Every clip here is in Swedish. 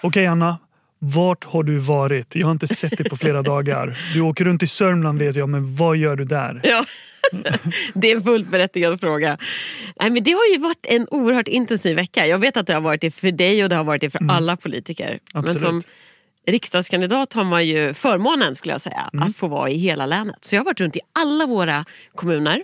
Okej Anna, vart har du varit? Jag har inte sett dig på flera dagar. Du åker runt i Sörmland vet jag, men vad gör du där? Ja. Det är en fullt berättigad fråga. Nej, men det har ju varit en oerhört intensiv vecka. Jag vet att det har varit det för dig och det har varit det för Mm. alla politiker. Absolut. Men som riksdagskandidat har man ju förmånen skulle jag säga Mm. att få vara i hela länet. Så jag har varit runt i alla våra kommuner,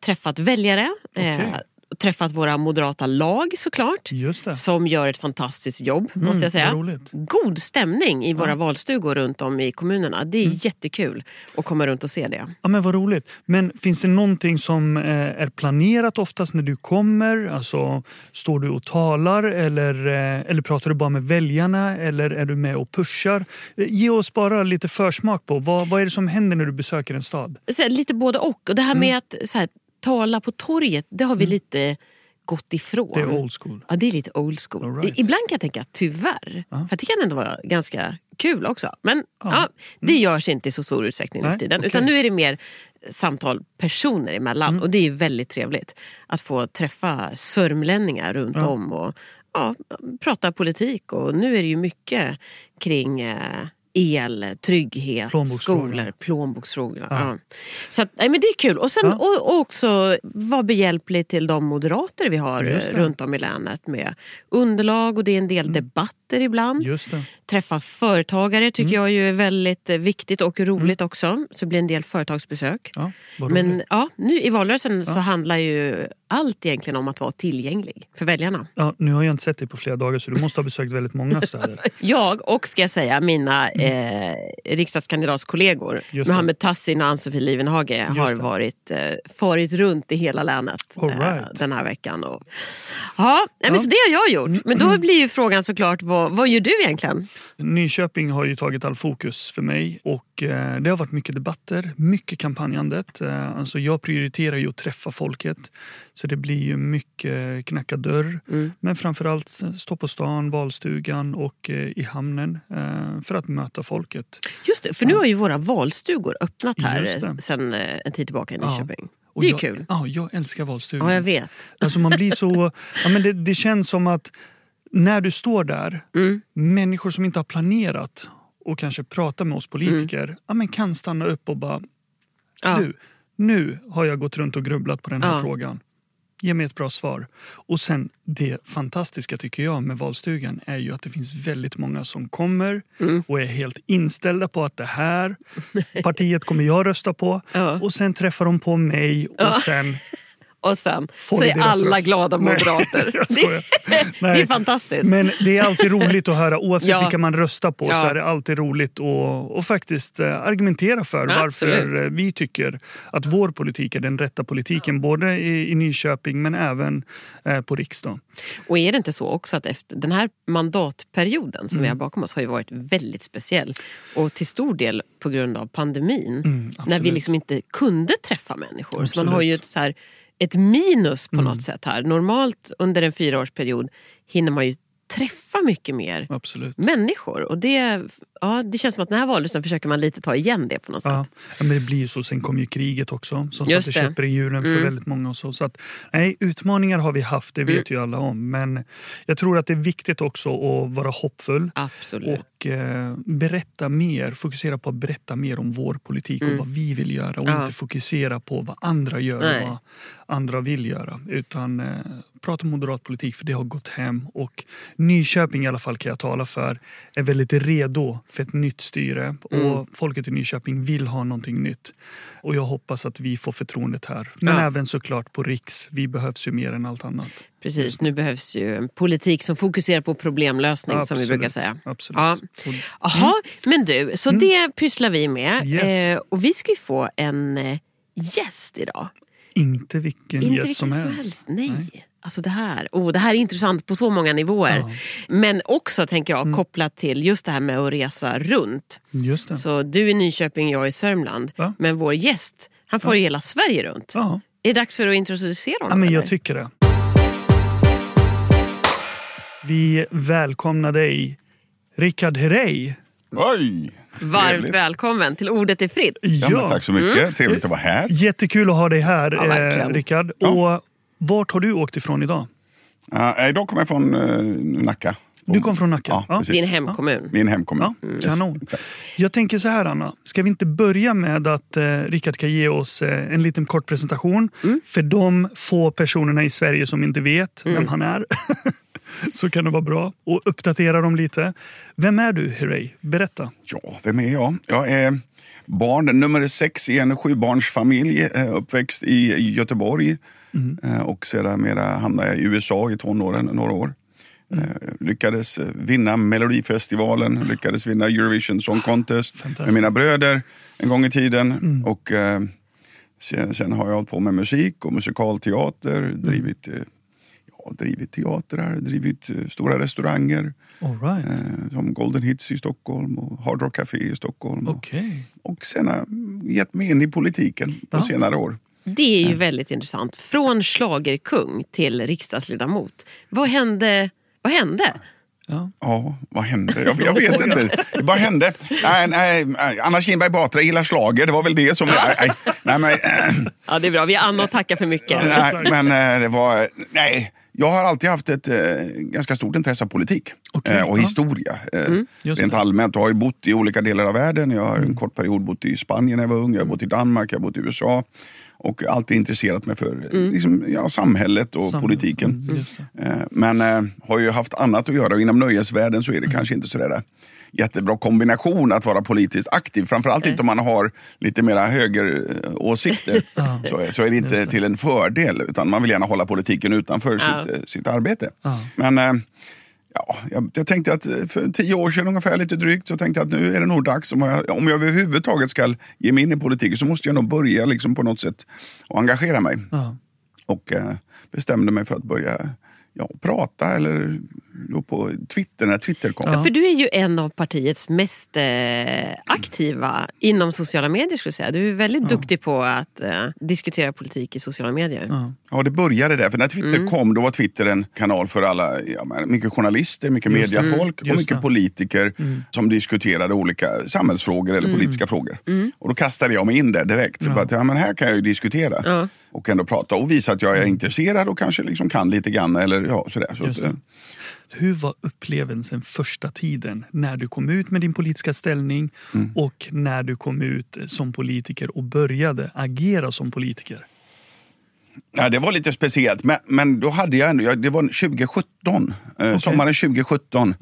träffat väljare, eh, Okej. Träffat våra moderata lag såklart. Som gör ett fantastiskt jobb måste jag säga. Mm, roligt. God stämning i våra valstugor runt om i kommunerna. Det är Mm. jättekul att komma runt och se det. Ja, men vad roligt. Men finns det någonting som eh, är planerat oftast när du kommer? Alltså, står du och talar eller, eh, eller pratar du bara med väljarna eller är du med och pushar? Eh, Ge oss bara lite försmak på vad, vad är det som händer när du besöker en stad? så här, lite både och. Och det här Mm. med att så här, tala på torget, det har vi lite gått ifrån. Det är old school. Ja, det är lite old school. Right. Ibland kan jag tänka tyvärr. För det kan ändå vara ganska kul också. Men ja. det görs inte i så stor utsträckning nu Mm. För tiden. okej. Utan nu är det mer samtal personer emellan. Mm. Och det är ju väldigt trevligt att få träffa sörmlänningar runt om och ja, prata politik. Och nu är det ju mycket kring eh, el, trygghet, skolor, plånboksfrågor. Ja. Så att, nej, men det är kul. Och, sen, och, och också vara behjälplig till de moderater vi har runt om i länet med underlag och det är en del debatter ibland. Träffa företagare tycker Mm. jag ju är väldigt eh, viktigt och roligt också. Så det blir en del företagsbesök. Ja, Men ja, nu i valrörelsen så handlar ju allt egentligen om att vara tillgänglig för väljarna. Ja, nu har jag inte sett dig på flera dagar så du måste ha besökt väldigt många städer. Jag och ska jag säga mina eh, riksdagskandidatskollegor Mm. Just det. Mohammed Tassin och Ann-Sofie Livenhage har varit, eh, farit runt i hela länet eh, right. den här veckan. Och, ja, nej, men Ja. Så det har jag gjort. Men då blir ju frågan såklart, vad, vad gör du egentligen? Nyköping har ju tagit all fokus för mig och eh, det har varit mycket debatter, mycket kampanjandet. Eh, alltså jag prioriterar ju att träffa folket så det blir ju mycket knacka dörr. Mm. Men framförallt stå på stan, valstugan och eh, i hamnen för att möta folket. Just det, för nu har ju våra valstugor öppnat här eh, en tid tillbaka i Ja. Nyköping. Och Det är jag, kul. Ja, jag älskar valstugan. Ja, jag vet. Alltså man blir så... ja, men det, det känns som att när du står där, Mm. människor som inte har planerat och kanske pratar med oss politiker ja, men kan stanna upp och bara... Mm. Ja. Du, nu har jag gått runt och grubblat på den här Ja. frågan. Ge mig ett bra svar. Och sen det fantastiska tycker jag med valstugan är ju att det finns väldigt många som kommer Mm. och är helt inställda på att det här partiet kommer jag rösta på. Ja. Och sen träffar de på mig och sen Och sen Får så vi är alla röst? glada Nej, moderater. skojar. det, Nej. är fantastiskt. Men det är alltid roligt att höra, oavsett Ja. vilka man röstar på, så Ja. är det alltid roligt att och faktiskt eh, argumentera för Ja, varför absolut. eh, vi tycker att vår politik är den rätta politiken. Både i, i Nyköping men även eh, på riksdagen. Och är det inte så också att efter den här mandatperioden som vi Mm. har bakom oss har ju varit väldigt speciell. Och till stor del på grund av pandemin. när vi Mm, liksom inte kunde träffa människor. Så man. Mm. har ju ett, så här, ett minus på något sätt här. Normalt under en fyraårsperiod hinner man ju träffa mycket mer Absolut. människor. Och det, ja, det känns som att den här valrörelsen försöker man lite ta igen det på något sätt. ja, men det blir ju så. Sen kom ju kriget också som Just satte käppar i hjulen för Mm. väldigt många. Och så. Så att, nej, utmaningar har vi haft, det vet Mm. ju alla om. Men jag tror att det är viktigt också att vara hoppfull. Absolut. och eh, berätta mer, fokusera på att berätta mer om vår politik och vad vi vill göra och Mm. Ja. inte fokusera på vad andra gör Nej. och vad andra vill göra. Utan eh, prata moderat politik för det har gått hem och Nyköping i alla fall kan jag tala för är väldigt redo för ett nytt styre Mm. och folket i Nyköping vill ha någonting nytt. Och jag hoppas att vi får förtroendet här. Men Ja. även såklart på riks, vi behövs ju mer än allt annat. Precis, nu behövs ju en politik som fokuserar på problemlösning som vi Absolut, brukar säga. Absolut. Ja. Och- Jaha, men du, så det pysslar vi med. Mm. Yes. Eh, och vi ska ju få en eh, gäst idag. Inte vilken Inte gäst vilken som som helst. helst. Nej. Alltså det här, oh, det här är intressant på så många nivåer. Ja. Mm. Men också tänker jag kopplat till just det här med att resa runt. Just det. Så du i Nyköping, jag i Sörmland. Ja. Men vår gäst, han får hela Sverige runt. Ja. Är det dags för att introducera Ja, honom? men eller? jag tycker det. Vi välkomnar dig, Rickard Herrey. Oj! Varmt trevligt. välkommen till Ordet är fritt. Ja, men tack så mycket. Trevligt att vara här. Jättekul att ha dig här, Ja, eh, Rickard. Ja. Och vart har du åkt ifrån idag? Uh, idag kommer jag från uh, Nacka. Du kom från Nacka? Ja. Din hemkommun. Min hemkommun. Ja, kanon. exakt. Jag tänker så här Anna, ska vi inte börja med att eh, Rickard kan ge oss eh, en liten kort presentation för de få personerna i Sverige som inte vet vem han är. så kan det vara bra att uppdatera dem lite. Vem är du, Herrey? Berätta. Ja, vem är jag? Jag är barn nummer sex i en sjubarnsfamilj, eh, uppväxt i Göteborg. Eh, Och sedermera hamnade jag i USA i tonåren några år. Eh, Lyckades eh, vinna Melodifestivalen, lyckades vinna Eurovision Song Contest med mina bröder en gång i tiden. Och eh, sen, sen har jag hållit på med musik och musikalteater, drivit, eh, ja, drivit teatrar, drivit eh, stora restauranger. Right. Eh, som Golden Hits i Stockholm och Hard Rock Café i Stockholm. Och, Okej. och sen har jag gett mig in i politiken på Ja. senare år. Det är ju väldigt intressant. Från schlagerkung till riksdagsledamot. Vad hände? Vad hände? Ja. Ja, vad hände? Jag, jag vet inte. Bara hände. Nej, nej, Anna Kinberg Batra gillar slager. Det var väl det som... Nej, nej, nej, men, Ja, det är bra. Vi är Anna och tackar för mycket. nej, men eh, det var... Nej, jag har alltid haft ett eh, ganska stort intresse av politik Okej, eh, och ja. historia. Eh, Just rent det. allmänt. Jag har ju bott i olika delar av världen. Jag har en kort period bott i Spanien när jag var ung. Jag har bott i Danmark, jag har bott i USA. Och alltid intresserat mig för liksom, ja, samhället och Samma. politiken. Mm. Eh, Men eh, har ju haft annat att göra och inom nöjesvärlden så är det Mm. kanske inte så där jättebra kombination att vara politiskt aktiv. Framförallt inte om man har lite mera högeråsikter. Ja. så, så är det inte det. till en fördel utan man vill gärna hålla politiken utanför Ja. sitt, eh, sitt arbete. Ja. Men eh, ja, jag, jag tänkte att eh, för tio år sedan ungefär lite drygt så tänkte jag att nu är det nog dags. Om jag, om jag överhuvudtaget ska ge mig in i politiken så måste jag nog börja liksom på något sätt och engagera mig. Ja. Och eh, bestämde mig för att börja ja, prata eller gå på Twitter när Twitter kom. Ja. För du är ju en av partiets mest eh, aktiva inom sociala medier. skulle säga. Du är väldigt duktig på att eh, diskutera politik i sociala medier. Ja. Ja, det började där. För när Twitter Mm. kom då var Twitter en kanal för alla, ja, mycket journalister, mycket Just mediafolk och Just mycket det. politiker Mm. som diskuterade olika samhällsfrågor eller politiska frågor. Mm. Och då kastade jag mig in där direkt. För att, ja, men här kan jag ju diskutera Ja. och ändå prata och visa att jag är intresserad och kanske liksom kan lite grann. Eller, ja, sådär. Så. Hur var upplevelsen första tiden när du kom ut med din politiska ställning Mm. och när du kom ut som politiker och började agera som politiker? Ja, det var lite speciellt, men, men då hade jag ändå, det var 2017, eh, sommaren 2017.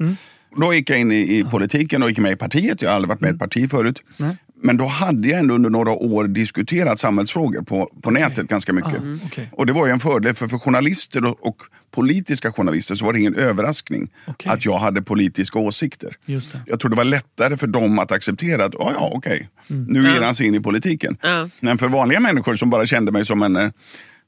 Då gick jag in i, i politiken och gick med i partiet. Jag har aldrig varit med i ett parti förut. Nej. Men då hade jag ändå under några år diskuterat samhällsfrågor på, på nätet ganska mycket. Mm, okej. Och det var ju en fördel för, för journalister och, och politiska journalister så var det ingen överraskning Okej. att jag hade politiska åsikter. Jag tror det var lättare för dem att acceptera att ja, ja okej, nu ger han sig in i politiken. Ja. Men för vanliga människor som bara kände mig som en, eh,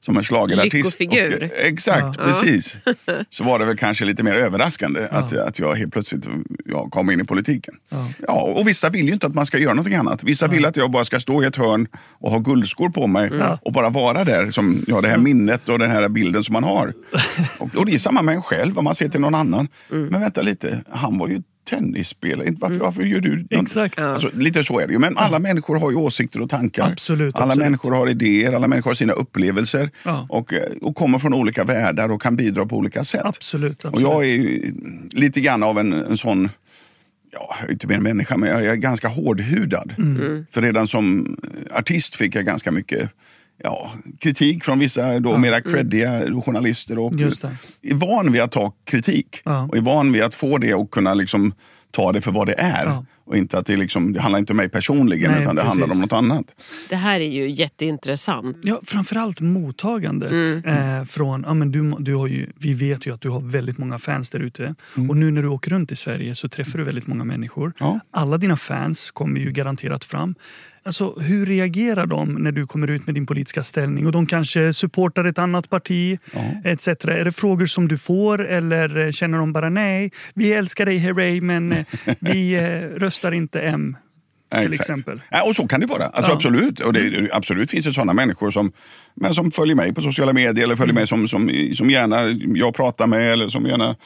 som en schlagerartist. Lyckofigur. och, Exakt, Ja. precis. Så var det väl kanske lite mer överraskande att, att jag helt plötsligt ja, kom in i politiken. Ja. Ja, och vissa vill ju inte att man ska göra någonting annat. Vissa vill att jag bara ska stå i ett hörn och ha guldskor på mig Ja. och bara vara där. Som ja, det här minnet och den här bilden som man har. Och, och det är samma med en själv, om man ser till någon annan. Men vänta lite, han var ju tennisspelare. Inte- Varför, varför gör du? Exakt. Ja. Alltså, lite så är det ju. Men alla människor har ju åsikter och tankar. Absolut, alla absolut. människor har idéer, alla människor har sina upplevelser. Ja. Och, eh, och kommer från olika världar och kan bidra på olika sätt. Absolut. absolut. Och jag är ju lite grann av en, en sån, ja, jag är inte mer en människa, men jag är ganska hårdhudad. Mm. För redan som artist fick jag ganska mycket ja, kritik från vissa då mera creddiga journalister. Och Mm. Just det. är van vid att ta kritik Ja. och är van vid att få det och kunna liksom ta det för vad det är. Ja. Och inte att det, liksom, det handlar inte om mig personligen Nej, utan det handlar om precis. något annat. Det här är ju jätteintressant. Ja, framförallt mottagandet. Mm. Eh, från, ja, men du, du har ju, vi vet ju att du har väldigt många fans där ute. Mm. Och nu när du åker runt i Sverige så träffar du väldigt många människor. Ja. Alla dina fans kommer ju garanterat fram. Alltså, hur reagerar de när du kommer ut med din politiska ställning? Och de kanske supportar ett annat parti Ja. etc. Är det frågor som du får eller eh, känner de bara nej, vi älskar dig Herrey men eh, vi eh, röstar inte M till Exakt. exempel? Ja, och så kan det vara. Alltså, Ja. absolut. Och det, absolut finns det sådana människor som, men som följer mig på sociala medier eller Mm. följer mig som, som, som gärna jag pratar med eller som gärna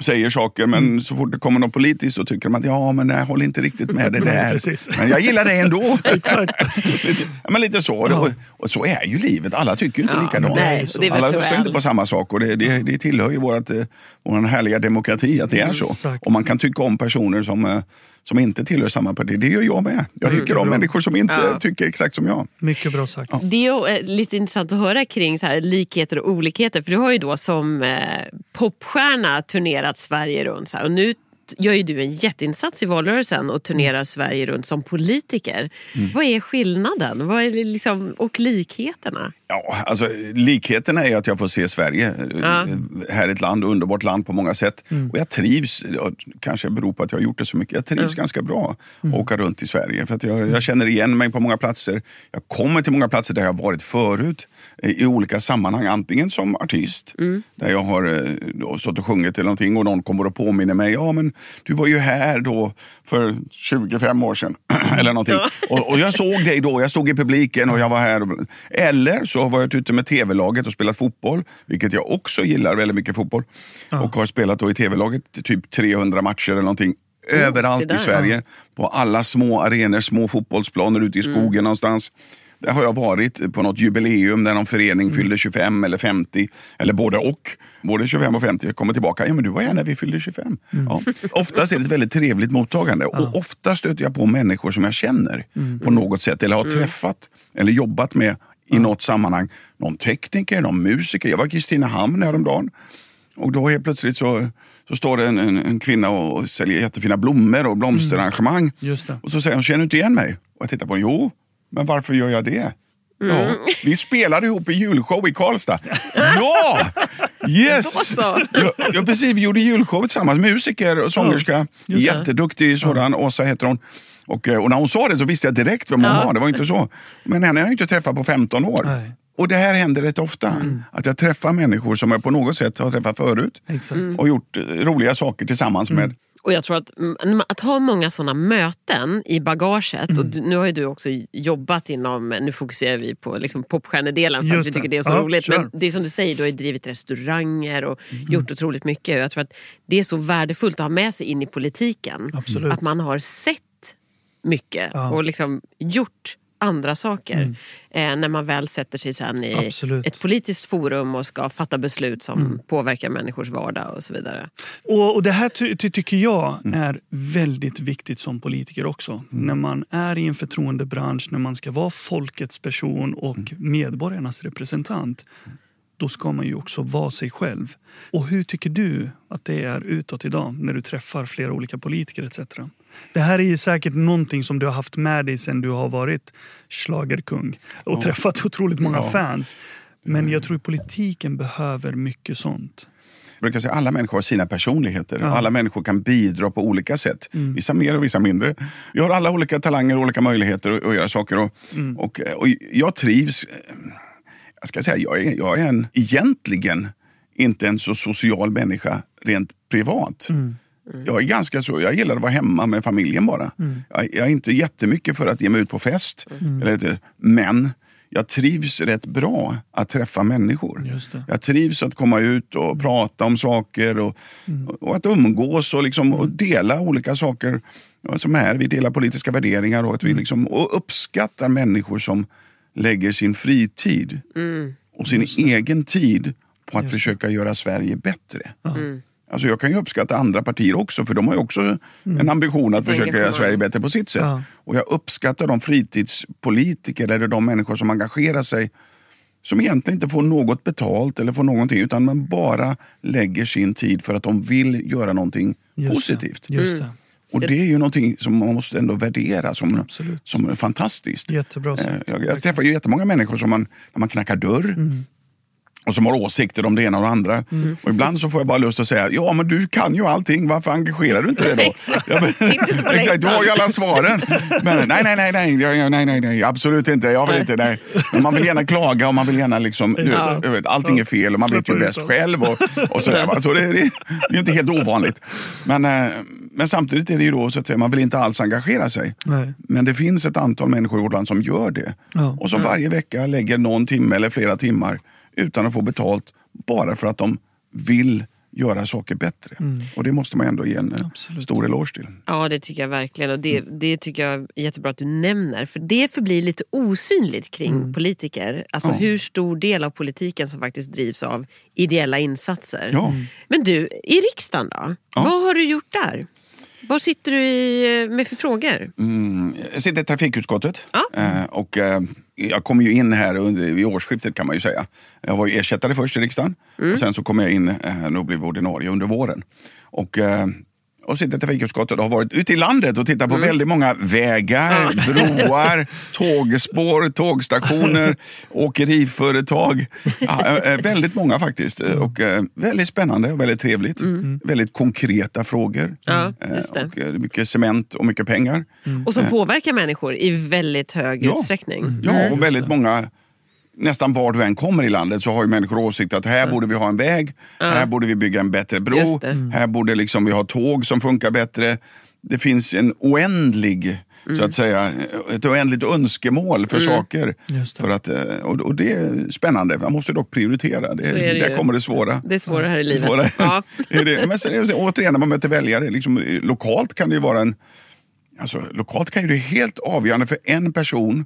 säger saker men så fort det kommer något politiskt så tycker de att ja men jag håller inte riktigt med det där. men jag gillar det ändå. Exakt. lite, ja, men lite så. Och, och så är ju livet. Alla tycker ju inte Ja, likadant. nej, Alla röstar inte på samma sak och det, det, det tillhör ju vårt, eh, vår härliga demokrati att det är så. Exakt. Och man kan tycka om personer som, eh, som inte tillhör samma parti. Det gör jag med. Jag tycker om bra. människor som inte Ja. tycker exakt som jag. Mycket bra sagt. Det är eh, lite intressant att höra kring så här likheter och olikheter. För du har ju då som eh, popstjärna turnerat Sverige runt. Så här, och nu gör ju du en jätteinsats i valrörelsen och turnerar Sverige runt som politiker. Vad är skillnaden Vad är liksom, och likheterna? Ja, alltså, likheten är att jag får se Sverige. Ja. Här är ett land, underbart land på många sätt. Och jag trivs, ja, kanske beror på att jag har gjort det så mycket, jag trivs ganska bra att åka runt i Sverige. För att jag, jag känner igen mig på många platser. Jag kommer till många platser där jag varit förut i olika sammanhang. Antingen som artist, där jag har eh, då stått och sjungit eller någonting och någon kommer och påminner mig. Ja, men du var ju här då för 25 år sedan. eller någonting. Och, och jag såg dig då, jag stod i publiken och jag var här. Eller så har varit ute med tv-laget och spelat fotboll, vilket jag också gillar väldigt mycket fotboll. Och har spelat då i tv-laget typ 300 matcher eller någonting. se Överallt där, i Sverige, på alla små arenor, små fotbollsplaner ute i skogen någonstans. Där har jag varit på något jubileum där någon förening fyllde 25 eller 50, eller både och. Både 25 och 50. Jag kommer tillbaka, ja men du var här när vi fyllde 25. Ja. Oftast är det ett väldigt trevligt mottagande och ofta stöter jag på människor som jag känner på något sätt eller har träffat eller jobbat med i något sammanhang. Någon tekniker, någon musiker. Jag var i Kristinehamn häromdagen. Och då helt plötsligt så, så står det en, en, en kvinna och säljer jättefina blommor och blomsterarrangemang. Just det. Och så säger hon, känner du inte igen mig? Och jag tittar på henne, jo, men varför gör jag det? Ja, vi spelade ihop i julshow i Karlstad. Ja! Yes! Då så. Ja, ja, precis. Vi gjorde julshow tillsammans. Musiker och sångerska. Jätteduktig sådan. Åsa heter hon. Och, eh, och när hon sa det så visste jag direkt vem hon Ja. var. Det var inte så. Men henne har jag inte träffat på 15 år. Nej. Och det här händer rätt ofta. Att jag träffar människor som jag på något sätt har träffat förut. Exakt. Och gjort eh, roliga saker tillsammans med. Och jag tror att, mm, att ha många sådana möten i bagaget. Och du, nu har ju du också jobbat inom, nu fokuserar vi på liksom popstjärnedelen för Just att vi tycker det. är så Ja, roligt. kör. Men det är som du säger, du har drivit restauranger och gjort otroligt mycket. Och jag tror att det är så värdefullt att ha med sig in i politiken. Absolut. Att man har sett mycket Ja. och liksom gjort andra saker. Eh, när man väl sätter sig sen i Absolut. ett politiskt forum och ska fatta beslut som påverkar människors vardag och så vidare. Och, och det här ty, ty, tycker jag Mm. är väldigt viktigt som politiker också. När man är i en förtroendebransch, när man ska vara folkets person och Mm. medborgarnas representant. Då ska man ju också vara sig själv. Och hur tycker du att det är utåt idag när du träffar flera olika politiker etc? Det här är säkert någonting som du har haft med dig sen du har varit schlagerkung och träffat otroligt många Ja. fans. Men jag tror politiken behöver mycket sånt. Jag brukar säga alla människor har sina personligheter. och Alla människor kan bidra på olika sätt. Vissa mer och vissa mindre. Vi har alla olika talanger och olika möjligheter att, att göra saker. Och, och, och jag trivs. eh, Jag ska säga, jag är, jag är en, egentligen inte en så social människa rent privat. Jag är ganska så, jag gillar att vara hemma med familjen bara. Jag, jag är inte jättemycket för att ge mig ut på fest. Eller, inte, men jag trivs rätt bra att träffa människor. Just det. Jag trivs att komma ut och prata om saker och, och att umgås och, liksom, och dela olika saker som är. Vi delar politiska värderingar och, att vi liksom, och uppskattar människor som lägger sin fritid och sin egen tid på att försöka göra Sverige bättre. Alltså jag kan ju uppskatta andra partier också för de har ju också en ambition att försöka göra. Sverige bättre på sitt sätt. Ja. Och jag uppskattar de fritidspolitiker eller de människor som engagerar sig som egentligen inte får något betalt eller får någonting utan man bara lägger sin tid för att de vill göra någonting Just positivt. Det. Det. Och det är ju någonting som man måste ändå värdera som, Absolut. som är fantastiskt. Jättebra sagt. Eh, Jag, jag träffar ju jättemånga människor som man, när man knackar dörr Mm och som har åsikter om det ena och det andra. Mm. Och ibland så får jag bara lust att säga, ja men du kan ju allting, varför engagerar du inte dig då? Ja, men, exakt, du har ju alla svaren. Men, nej, nej, nej, nej, nej, nej, nej, absolut inte, jag vill inte, nej. Men man vill gärna klaga och man vill gärna liksom, du, ja. vet, allting är fel och man vet ju bäst själv och, och sådär. Så det, det, det är inte helt ovanligt. Men, eh, men samtidigt är det ju då så att säga, man vill inte alls engagera sig. Nej. Men det finns ett antal människor i vårt land som gör det. Ja. Och som varje vecka lägger någon timme eller flera timmar utan att få betalt bara för att de vill göra saker bättre. Och det måste man ändå ge en eh, Absolut. stor eloge till. Ja, det tycker jag verkligen. Och Mm. det, det tycker jag är jättebra att du nämner. För det förblir lite osynligt kring Mm. politiker. Alltså hur stor del av politiken som faktiskt drivs av ideella insatser. Ja. Men du, i riksdagen då? Ja. Vad har du gjort där? Vad sitter du i med för frågor? Mm, jag sitter i trafikutskottet Ja. eh, och eh, jag kom ju in här under, vid årsskiftet kan man ju säga. Jag var ju ersättare först i riksdagen och sen så kom jag in eh, och blev ordinarie under våren. Och, eh, och sitter i trafikutskottet och har varit ute i landet och tittat på väldigt många vägar, broar, tågspår, tågstationer, åkeriföretag. Ja, eh, väldigt många faktiskt. Och eh, väldigt spännande och väldigt trevligt. Väldigt konkreta frågor. Ja, Eh, det. Och eh, mycket cement och mycket pengar. Och som påverkar människor i väldigt hög Ja. utsträckning. Ja, och väldigt många, nästan var du än kommer i landet så har ju människor åsikt att här borde vi ha en väg, här borde vi bygga en bättre bro, det. här borde liksom vi ha tåg som funkar bättre. Det finns en oändlig så att säga, ett oändligt önskemål för saker. Just det. För att, eh, och, det är spännande, man måste dock prioritera. Det, är det där ju. kommer det svåra. Det är svårare här i livet. Svåra. Ja. Det är det. Men sen, är det så- återigen, när man möter väljare, liksom, lokalt kan det ju vara en... Alltså, lokalt kan ju det helt avgörande för en person.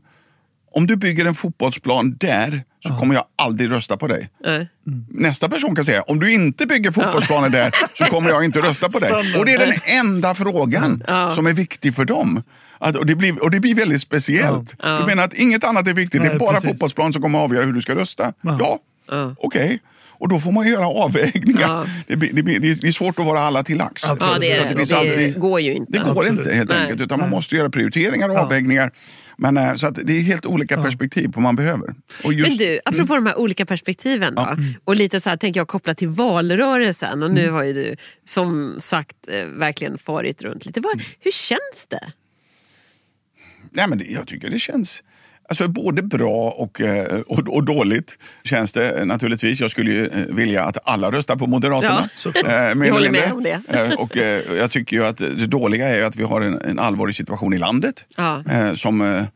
Om du bygger en fotbollsplan där så kommer jag aldrig rösta på dig. Nej. Nästa person kan säga, om du inte bygger fotbollsplaner där så kommer jag inte rösta på dig. Och det är den enda frågan som är viktig för dem. Att, och, det blir, och det blir väldigt speciellt. Du menar att inget annat är viktigt, det är Nej, bara precis. fotbollsplan som kommer att avgöra hur du ska rösta? Ja, Ja. okej. Och då får man göra avvägningar. Ja. Det, det, blir, det är svårt att vara alla till lax. Ja, det är det. Det alltid- går ju inte. Det går Absolut. inte helt Nej. enkelt, utan man måste göra prioriteringar och avvägningar. Men, eh, så att det är helt olika perspektiv på vad man behöver. Och just, Men du, apropå de här olika perspektiven då, och lite så här tänker jag koppla till valrörelsen och nu har ju du som sagt eh, verkligen farit runt lite. Vad, hur känns det? nej, men det, jag tycker det känns alltså, både bra och, eh, och, och dåligt. Känns det eh, naturligtvis. Jag skulle ju eh, vilja att alla röstar på Moderaterna. Ja, Jag håller med om det. Och, jag tycker ju att det dåliga är att vi har en, en allvarlig situation i landet. Ja. Som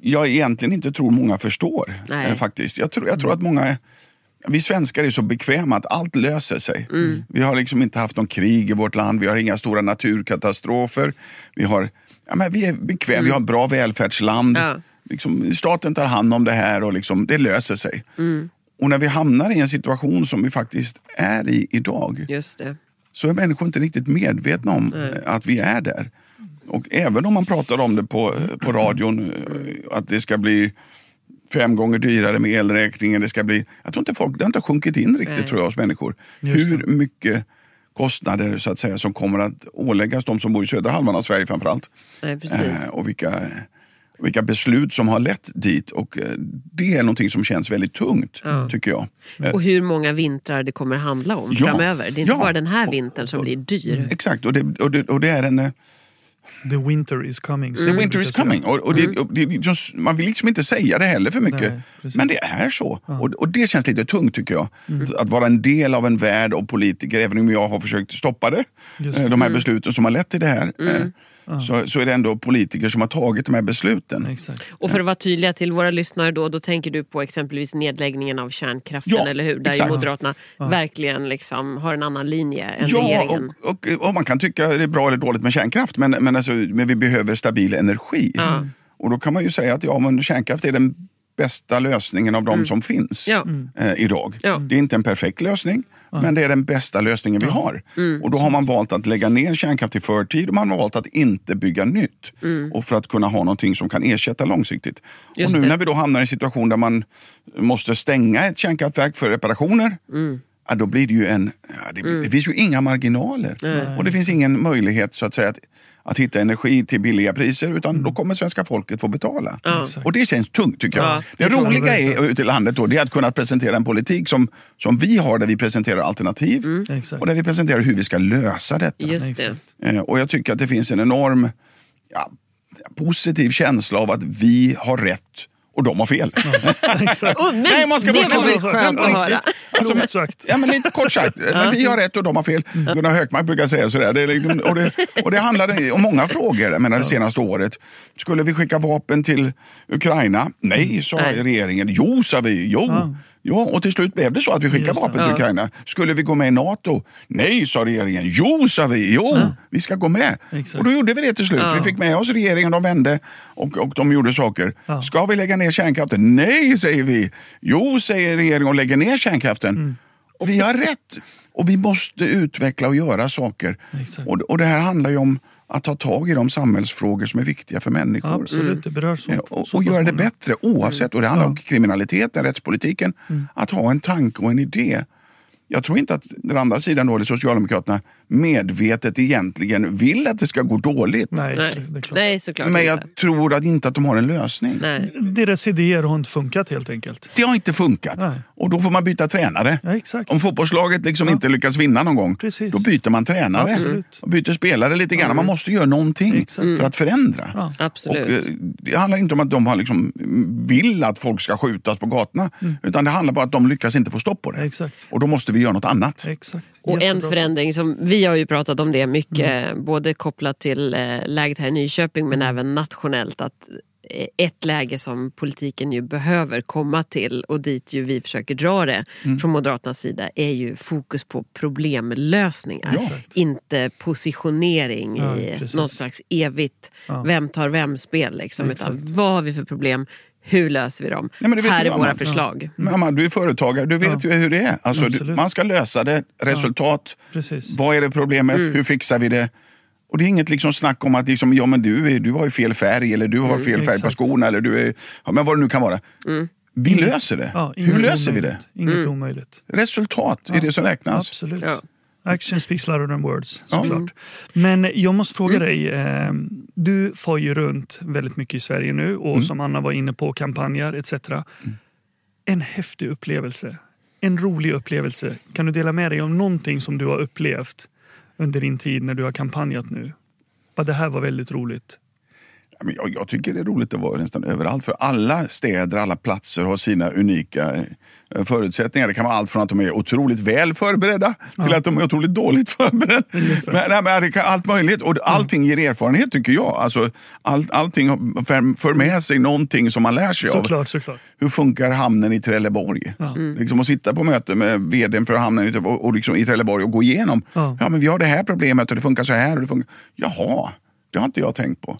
jag egentligen inte tror många förstår. Nej. faktiskt. Jag, tror, jag tror att många vi svenskar är så bekväma att allt löser sig. Mm. Vi har liksom inte haft någon krig i vårt land, vi har inga stora naturkatastrofer. Vi, har, ja, men vi är bekväma, vi har ett bra välfärdsland. Mm. Ja. Liksom, staten tar hand om det här och liksom, det löser sig. Mm. Och när vi hamnar i en situation som vi faktiskt är i idag Just det. så är människor inte riktigt medvetna om eh, att vi är där. Och även om man pratar om det på, eh, på radion, eh, att det ska bli fem gånger dyrare med elräkningen. Det, ska bli, jag tror inte folk, det har inte sjunkit in riktigt Nej. tror jag hos människor. Just Hur mycket kostnader så att säga, som kommer att åläggas de som bor i södra halvan av Sverige framförallt. Nej, precis. Eh, och vilka, vilka beslut som har lett dit. Och eh, det är någonting som känns väldigt tungt, tycker jag. Eh, Och hur många vintrar det kommer handla om Ja. framöver. Det är inte Ja. bara den här vintern som blir dyr. Exakt, och det, och, det, och det är en... eh, The winter is coming. som The winter is coming. Och, och det, och det, just, man vill liksom inte säga det heller för mycket. Nej, men det är så. Och, och det känns lite tungt tycker jag. Att vara en del av en värld av politiker, även om jag har försökt stoppa det. Just. De här besluten som har lett till det här. Så, så är det ändå politiker som har tagit de här besluten. Exakt. Och för att vara tydliga till våra lyssnare då, då tänker du på exempelvis nedläggningen av kärnkraften, Ja, eller hur? Där ju exakt. Moderaterna verkligen liksom har en annan linje än Ja, regeringen. och, och, och man kan tycka det är bra eller dåligt med kärnkraft, men, men, alltså, men vi behöver stabil energi. Ja. Och då kan man ju säga att ja, men kärnkraft är den bästa lösningen av de som finns Mm. Ja. eh, idag. Ja. Det är inte en perfekt lösning, men det är den bästa lösningen vi har. Mm. Och då har man valt att lägga ner kärnkraft i förtid och man har valt att inte bygga nytt. Och för att kunna ha någonting som kan ersätta långsiktigt. Mm. Just och nu det. när vi då hamnar i en situation där man måste stänga ett kärnkraftverk för reparationer Mm. Ja, då blir det ju en... Ja, det, det finns ju inga marginaler. Och det finns ingen möjlighet så att säga att, att hitta energi till billiga priser utan då kommer svenska folket få betala. Och det känns tungt tycker jag. Ja. Det Det roliga är ute i landet då, det är att kunna presentera en politik som, som vi har där vi presenterar alternativ Exakt. och där vi presenterar hur vi ska lösa detta. Just det. Eh, Och jag tycker att det finns en enorm ja, positiv känsla av att vi har rätt och de har fel. Oh, men Nej, man ska det var väl skönt men att höra. Alltså, sagt. Ja, men lite kort sagt. Men vi har rätt och de har fel. Gunnar Hökmark brukar säga sådär. Det är liksom, och, det, och det handlade om många frågor menar, det senaste året. Skulle vi skicka vapen till Ukraina? Nej, sa Nej. regeringen. Jo, sa vi. Jo. Ja, och till slut blev det så att vi skickade vapen till Ja. Ukraina. Skulle vi gå med i NATO? Nej, sa regeringen. Jo, sa vi. Jo, vi ska gå med. Exakt. Och då gjorde vi det till slut. Ja. Vi fick med oss regeringen, de vände och, och de gjorde saker. Ja. Ska vi lägga ner kärnkraften? Nej, säger vi. Jo, säger regeringen och lägger ner kärnkraften. Mm. Och vi har rätt. Och vi måste utveckla och göra saker. Och, och det här handlar ju om att ta tag i de samhällsfrågor som är viktiga för människor. Absolut, det berör så. Och, så och pass göra det bättre oavsett. Och det handlar Ja. om kriminaliteten, rättspolitiken. Att ha en tanke och en idé. Jag tror inte att den andra sidan, då, eller Socialdemokraterna, medvetet egentligen vill att det ska gå dåligt. Nej, det är klart. Nej såklart Men inte. jag tror att inte att de har en lösning. Nej. Deras idéer har inte funkat helt enkelt. Det har inte funkat. Nej. Och då får man byta tränare. Ja, exakt. Om fotbollslaget liksom inte lyckas vinna någon gång, Precis. då byter man tränare. Absolut. Och byter spelare lite grann. Man måste göra någonting Exakt. för att förändra. Ja. Absolut. Och, eh, det handlar inte om att de har liksom, vill att folk ska skjutas på gatorna. Utan det handlar bara om att de lyckas inte få stopp på det. Exakt. Och då måste vi göra något annat. Exakt. Och en förändring som vi har ju pratat om det mycket, Mm. både kopplat till eh, läget här i Nyköping men även nationellt. att eh, ett läge som politiken ju behöver komma till och dit ju vi försöker dra det Mm. från Moderaternas sida är ju fokus på problemlösningar. Ja. inte positionering Ja, i precis. något slags evigt Ja. vem tar vem-spel. Liksom, utan vad har vi för problem? Hur löser vi dem? Nej, men det vet här du, är våra Anna. förslag. Men Amanda, du är företagare, du vet ju hur det är. Alltså, du, man ska lösa det, resultat. Precis. Vad är det problemet? Mm. Hur fixar vi det? Och det är inget liksom snack om att liksom, ja, men du, är, du har ju fel färg eller du har fel färg på skorna. Eller du är, ja, men vad det nu kan vara. Vi löser det. Ja, Hur löser vi det? omöjligt. Inget omöjligt. Resultat är det som räknas. Absolut. Ja. Action speaks louder than words, Ja. såklart. Men jag måste fråga Mm. dig. Eh, du far ju runt väldigt mycket i Sverige nu och Mm. som Anna var inne på, kampanjer etc. En häftig upplevelse. En rolig upplevelse. Kan du dela med dig om någonting som du har upplevt under din tid när du har kampanjat nu? Bara, det här var väldigt roligt. Ja, Jag, jag tycker det är roligt att vara nästan överallt. För alla städer, alla platser har sina unika eh, förutsättningar. Det kan vara allt från att de är otroligt väl förberedda till att de är otroligt dåligt förberedda. Men, nej, men det kan, allt möjligt. Och allting ger erfarenhet tycker jag. Alltså, all, allting för, för med sig någonting som man lär sig av. Såklart, såklart. Hur funkar hamnen i Trelleborg? Liksom att sitta på möte med vdn för hamnen och, och liksom i Trelleborg och gå igenom. Ja. Ja. men vi har det här problemet och det funkar så här. Och det funkar. Jaha, det har inte jag tänkt på.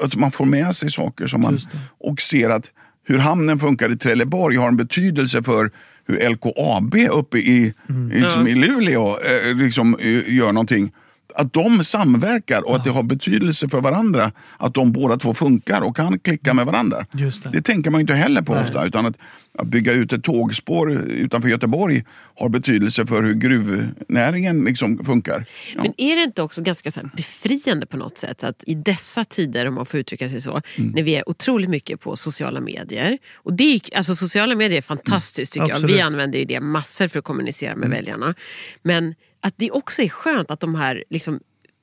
Att man får med sig saker som man, och ser att hur hamnen funkar i Trelleborg har en betydelse för hur LKAB uppe i, Mm. i, liksom i Luleå eh, liksom, eh, gör någonting. Att de samverkar och att det har betydelse för varandra. Att de båda två funkar och kan klicka med varandra. Just det. det tänker man inte heller på Nej. ofta. Utan att, att bygga ut ett tågspår utanför Göteborg har betydelse för hur gruvnäringen liksom funkar. Ja. Men är det inte också ganska så befriande på något sätt att i dessa tider, om man får uttrycka sig så, Mm. när vi är otroligt mycket på sociala medier. Och det är, alltså sociala medier är fantastiskt tycker jag. Absolut. Vi använder ju det massor för att kommunicera med Mm. väljarna. Men att det också är skönt att de här liksom,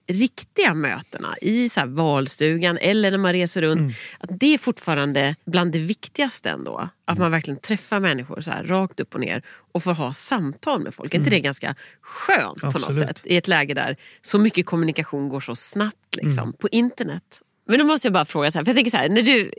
riktiga mötena i så här valstugan eller när man reser runt. Mm. Att det är fortfarande bland det viktigaste ändå. Att man verkligen träffar människor så här, rakt upp och ner och får ha samtal med folk. Är inte det ganska skönt på något Mm. Absolut. sätt? I ett läge där så mycket kommunikation går så snabbt liksom, Mm. på internet. Men då måste jag bara fråga, så här, för jag tänker så här, när du,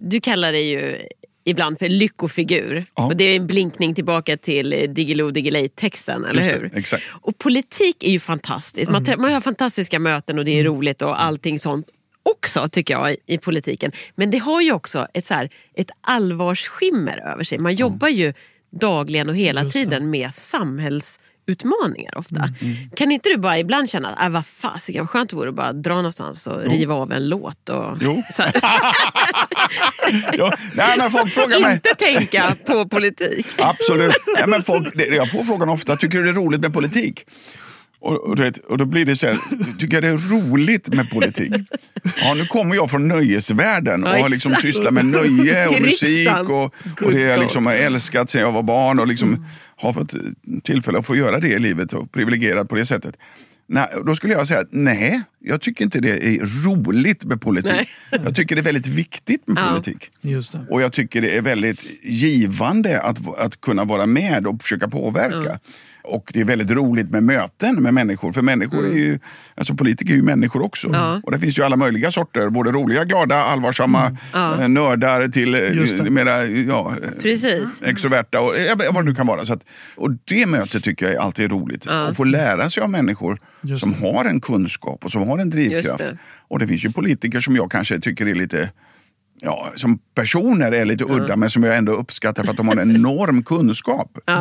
du kallar dig ju ibland för lyckofigur. Ja. Och det är en blinkning tillbaka till eh, Diggiloo Diggiley-texten, eller det, hur? exakt. Och politik är ju fantastiskt. Man, Mm. man har fantastiska möten och det är roligt och allting sånt också tycker jag i, i politiken. Men det har ju också ett, så här, ett allvarsskimmer över sig. Man jobbar ju dagligen och hela tiden med samhällsutmaningar ofta. Mm, Kan inte du bara ibland känna att äh, vad fasiken vad skönt det vore att bara dra någonstans och riva av en låt? Och, Jo. så Ja, nej, men folk frågar mig. inte tänka på politik. Absolut. Ja, men folk, jag får frågan ofta, tycker du det är roligt med politik? Och, och, du vet, och då blir det så här, tycker jag det är roligt med politik? Ja, nu kommer jag från nöjesvärlden och har liksom sysslat med nöje och musik och, och det jag liksom har älskat sedan jag var barn och liksom har fått tillfälle att få göra det i livet och privilegierad på det sättet. Nej, då skulle jag säga att nej, jag tycker inte det är roligt med politik. Nej. Jag tycker det är väldigt viktigt med Ja. politik. Just det. Och jag tycker det är väldigt givande att, att kunna vara med och försöka påverka. Och det är väldigt roligt med möten med människor. För människor är ju, alltså politiker är ju människor också. Ja. Och det finns ju alla möjliga sorter. Både roliga, glada, allvarsamma, eh, nördar till eh, mera ja, eh, Precis. extroverta och vad det nu kan vara. Så att, och det mötet tycker jag är alltid roligt. Att få lära sig av människor som har en kunskap och som har en drivkraft. det. Och det finns ju politiker som jag kanske tycker är lite Ja, som personer är lite udda men som jag ändå uppskattar för att de har en enorm kunskap. Är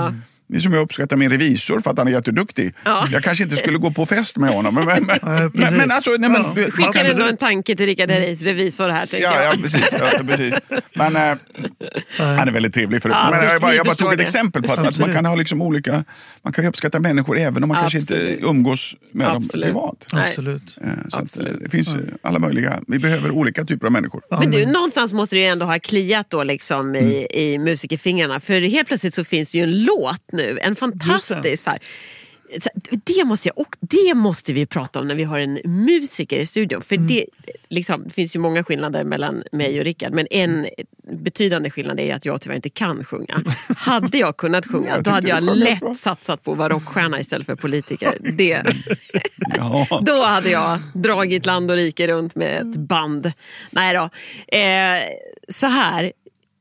som jag uppskattar min revisor för att han är jätteduktig. Ja. Jag kanske inte skulle gå på fest med honom. Men, men, men, Ja, men, men alltså, nej, men, Ja. du- Skickar Absolut. ändå en tanke till Rickard Herreys revisor här. tänker Ja, ja, jag. precis. Ja, precis. Men eh, han är väldigt trevlig förut. Ja, men jag, bara, jag bara tog ett det. exempel på att, att man Absolut. kan ha liksom olika... Man kan ju uppskatta människor även om man kanske inte Absolut. umgås med Absolut. dem privat. Absolut. Eh, Så att, eh, Absolut. det finns alla möjliga. Vi behöver olika typer av människor. Men du, någonstans måste det ju ändå ha kliat då liksom i, i musikerfingrarna. För helt plötsligt så finns det ju en låt nu, en fantastisk... Så det, måste jag, och det måste vi prata om när vi har en musiker i studion. För det, liksom, det finns ju många skillnader mellan mig och Rickard. Men en betydande skillnad är att jag tyvärr inte kan sjunga. Hade jag kunnat sjunga Jag då hade jag sjöng bra. lätt satsat på att vara rockstjärna istället för politiker. Det, Ja. då hade jag dragit land och rike runt med ett band. Nej då. Eh, så här,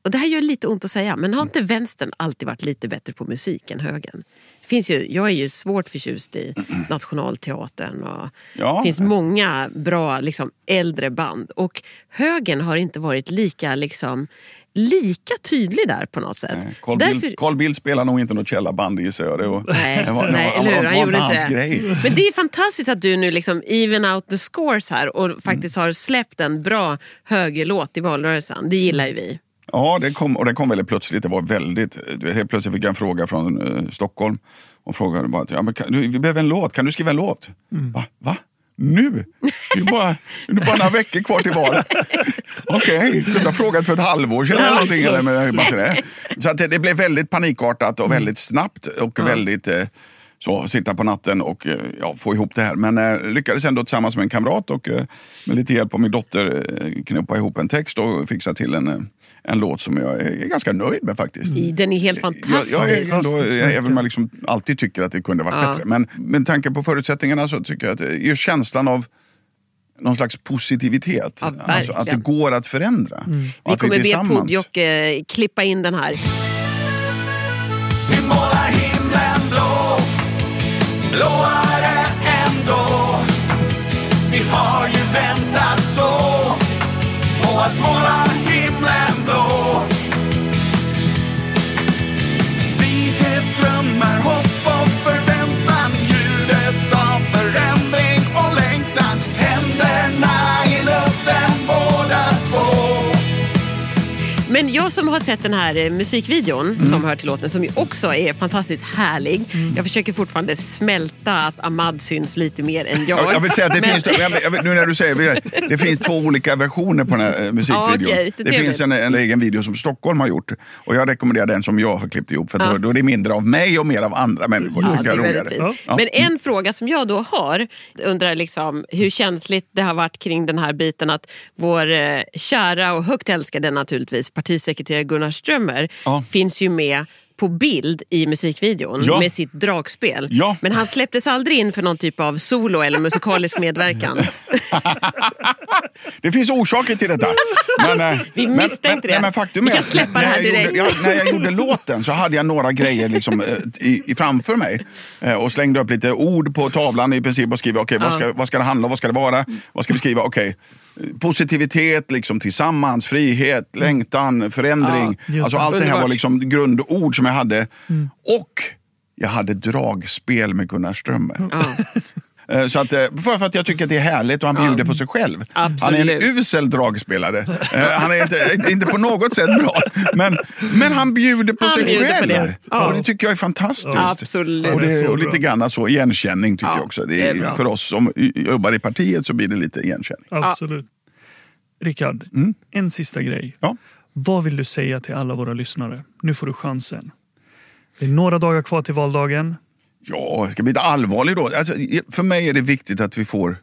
och det här gör lite ont att säga, men har inte vänstern alltid varit lite bättre på musik än högern? Det finns ju, jag är ju svårt förtjust i Nationalteatern och Ja. det finns många bra liksom, äldre band. Och högern har inte varit lika, liksom, lika tydlig där på något sätt. Carl, Därför- Bildt, Carl Bildt spelar nog inte något källarband gissar jag. Det var, Nej, det var, det nej var, eller hur? Han gjorde inte det. grej. Men det är fantastiskt att du nu liksom even out the scores här och faktiskt har släppt en bra högerlåt i valrörelsen. Det gillar ju vi. Ja, det kom, och det kom väldigt plötsligt. Det var väldigt, helt plötsligt fick jag en fråga från eh, Stockholm. Och frågade bara, ja, men kan, du, vi behöver en låt, kan du skriva en låt? Va? Va? Nu? Det är bara, det är bara några veckor kvar till valet. Okej, kunde ha frågat för ett halvår sedan eller någonting. Eller, med, det. Så att det, det blev väldigt panikartat och väldigt snabbt och väldigt eh, så, sitta på natten och eh, ja, få ihop det här. Men eh, lyckades ändå tillsammans med en kamrat och eh, med lite hjälp av min dotter eh, knoppa ihop en text och fixa till en, eh, en låt som jag är ganska nöjd med faktiskt. I- Den är helt Jag, fantastisk. jag är ändå, även om jag liksom alltid tycker att det kunde varit Ja. bättre. Men med tanke på förutsättningarna så tycker jag att det ger känslan av någon slags positivitet. Ja, alltså att det går att förändra. Vi att kommer be tillsammans- Podjocke klippa in den här. Vi målar himlen blå Blåare ändå Vi har ju väntat så På att måla himlen Men jag som har sett den här eh, musikvideon Mm. som hör till låten som ju också är fantastiskt härlig. Jag försöker fortfarande smälta att Ahmad syns lite mer än jag. Jag, jag vill säga att det Men- finns, jag, nu när du säger det, finns två olika versioner på den här eh, musikvideon. Ja, okej, det det finns en, en egen video som Stockholm har gjort och jag rekommenderar den som jag har klippt ihop för Ja. då, då är det mindre av mig och mer av andra människor. Ja, det är roligare. Ja. Men en fråga som jag då har, undrar liksom hur känsligt det har varit kring den här biten att vår eh, kära och högt älskade naturligtvis partisekreterare Gunnar Strömmer Ja. finns ju med på bild i musikvideon Ja. med sitt dragspel. Ja. Men han släpptes aldrig in för någon typ av solo eller musikalisk medverkan. Det finns orsaker till detta. Men, eh, Vi misstänkte men, det. Nej, men faktum Vi är kan att släppa det när här jag direkt. Gjorde, ja, när jag gjorde låten så hade jag några grejer liksom, eh, i, i framför mig eh, och slängde upp lite ord på tavlan i princip och skrev okej, vad, ska, vad ska det handla om, vad ska det vara, vad ska vi skriva? Okej, positivitet, liksom, tillsammans, frihet, längtan, förändring. Ja, alltså, allt det här var liksom grundord som jag hade. Och jag hade dragspel med Gunnar Strömmer. Eh, Så att, eh, för att jag tycker att det är härligt och han bjuder på sig själv. Han är Absolut. en usel dragspelare. Eh, Han är inte, inte på något sätt bra. Men, men han bjuder på Han sig bjuder på själv. det. Ja. Och det tycker jag är fantastiskt. Absolut. Och, Det är det, och lite grann så igenkänning tycker Ja, jag också. Det det är är, bra. för oss som jobbar i partiet så blir det lite igenkänning. Absolut. Rickard, en sista grej. Ja. Vad vill du säga till alla våra lyssnare? Nu får du chansen. Det är några dagar kvar till valdagen. Ja, jag ska bli lite allvarlig då. Alltså, för mig är det viktigt att vi får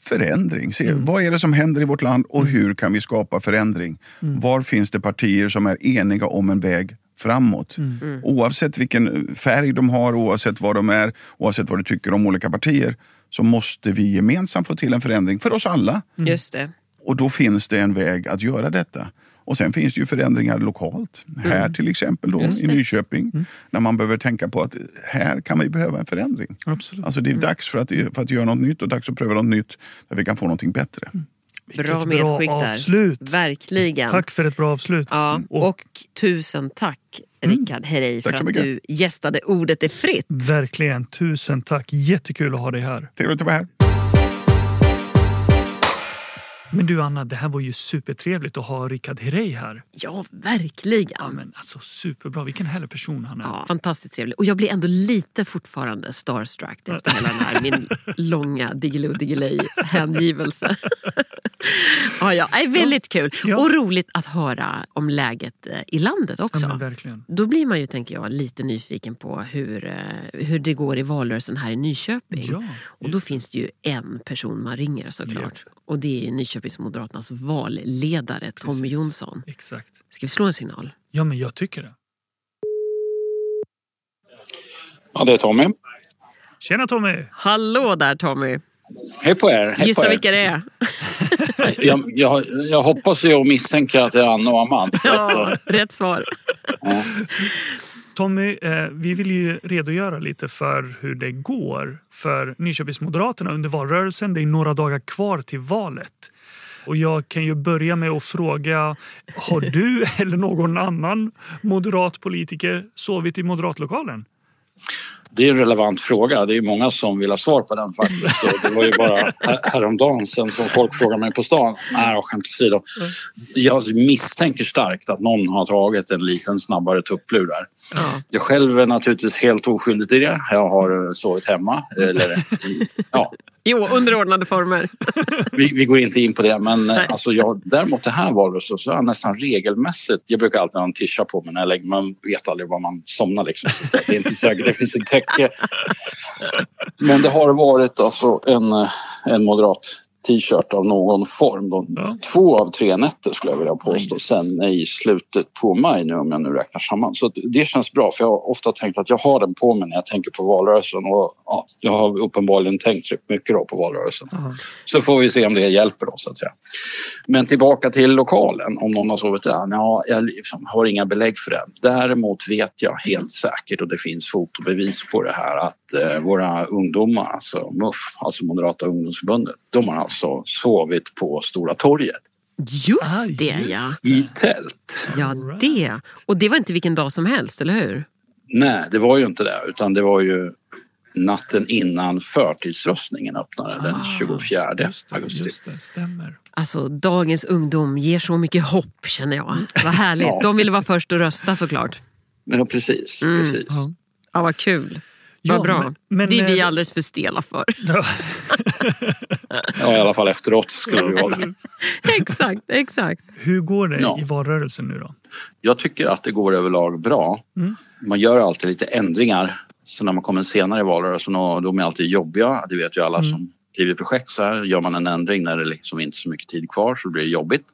förändring. Se, Vad är det som händer i vårt land och hur kan vi skapa förändring? Var finns det partier som är eniga om en väg framåt. Mm. Oavsett vilken färg de har, oavsett vad de är, oavsett vad du tycker om olika partier så måste vi gemensamt få till en förändring för oss alla. Just det. Och då finns det en väg att göra detta. Och sen finns det ju förändringar lokalt. Här till exempel då, Mm. I. Nyköping. När man behöver tänka på att här kan vi behöva en förändring. Absolut. Alltså det är dags för att, för att göra något nytt och dags att pröva något nytt där vi kan få någonting bättre. Vilket Bra medskick där. avslut. Verkligen. Tack för ett bra avslut. Ja, Och, tusen tack Rickard Herrey för att mycket. du gästade Ordet är fritt. verkligen, tusen tack. Jättekul att ha dig här. Trevligt att vara här. Men du Anna, det här var ju supertrevligt att ha Rickard Herrey här. Ja, verkligen. Ja, men alltså superbra, vilken härlig person han är. Ja, fantastiskt trevlig. Och jag blir ändå lite fortfarande starstruck efter hela den här min långa Diggiloo Diggiley hängivelse. ja, ja, är väldigt kul. Ja. Och roligt att höra om läget eh, i landet Ja, också. men verkligen. Då blir man ju, tänker jag, lite nyfiken på hur, eh, hur det går i valrörelsen här i Nyköping. Ja, och då finns det ju en person man ringer såklart. Och det är Nyköpings Moderaternas valledare Tommy Precis. Jonsson. Exakt. Ska vi slå en signal? Ja, men jag tycker det. Ja, det är Tommy. Tjena Tommy! Hallå där Tommy! Hej på er. Hej Gissa på er. vilka det är? Jag, jag, jag hoppas ju och misstänker att det är Anna och Amanda. Ja, rätt svar. ja. Tommy, eh, vi vill ju redogöra lite för hur det går för Nyköpingsmoderaterna under valrörelsen. Det är några dagar kvar till valet. Och jag kan ju börja med att fråga, har du eller någon annan moderat politiker sovit i moderatlokalen? Det är en relevant fråga. Det är många som vill ha svar på den faktiskt. Så det var ju bara här- häromdagen sen som folk frågade mig på stan. Nej, skämt åsido. Jag misstänker starkt att någon har tagit en liten snabbare tupplur där. Ja. Jag själv är naturligtvis helt oskyldig till det. Jag har eh, sovit hemma. Eller, ja, Jo, underordnade former. vi, vi går inte in på det. Men eh, alltså jag, däremot det här valrörelsen så har jag nästan regelmässigt... Jag brukar alltid ha en tisha på mig när jag lägger. Man vet aldrig var man somnar. Liksom. Det är inte säkert. Det finns ett täcke. Men det har varit alltså en, eh, en moderat t-shirt av någon form. Då. Ja. Två av tre nätter skulle jag vilja påstå. Nice. Sen i slutet på maj nu om jag nu räknar samman. Så det känns bra för jag har ofta tänkt att jag har den på mig när jag tänker på valrörelsen. Och ja, jag har uppenbarligen tänkt rätt mycket då på valrörelsen. Ja. Så får vi se om det hjälper oss så att säga. Men tillbaka till lokalen, om någon har sovit där. Ja, jag liksom har inga belägg för det. Däremot vet jag helt säkert och det finns fotobevis på det här att eh, våra ungdomar, alltså MUF, alltså Moderata ungdomsförbundet, de har alltså sovit på Stora torget Just Ah, det ja. i tält. Ja, det. Och det var inte vilken dag som helst, eller hur? Nej, det var ju inte det utan det var ju natten innan förtidsröstningen öppnade den Ah, 24 Just det, augusti. just det, stämmer. Alltså, dagens ungdom ger så mycket hopp känner jag. Vad härligt. Ja. De ville vara först att rösta såklart. Ja, precis. Mm, precis. ja. Ja, vad kul. Ja, Vad bra. men- men, det är vi alldeles för stela för. Ja, i alla fall efteråt skulle vi vara det. exakt, exakt. Hur går det Ja. i valrörelsen nu då? Jag tycker att det går överlag bra. Mm. Man gör alltid lite ändringar. Så när man kommer senare i valrörelsen och de är alltid jobbiga. Det vet ju alla Mm. som driver projekt. Så här, gör man en ändring när det liksom inte är så mycket tid kvar så blir det jobbigt.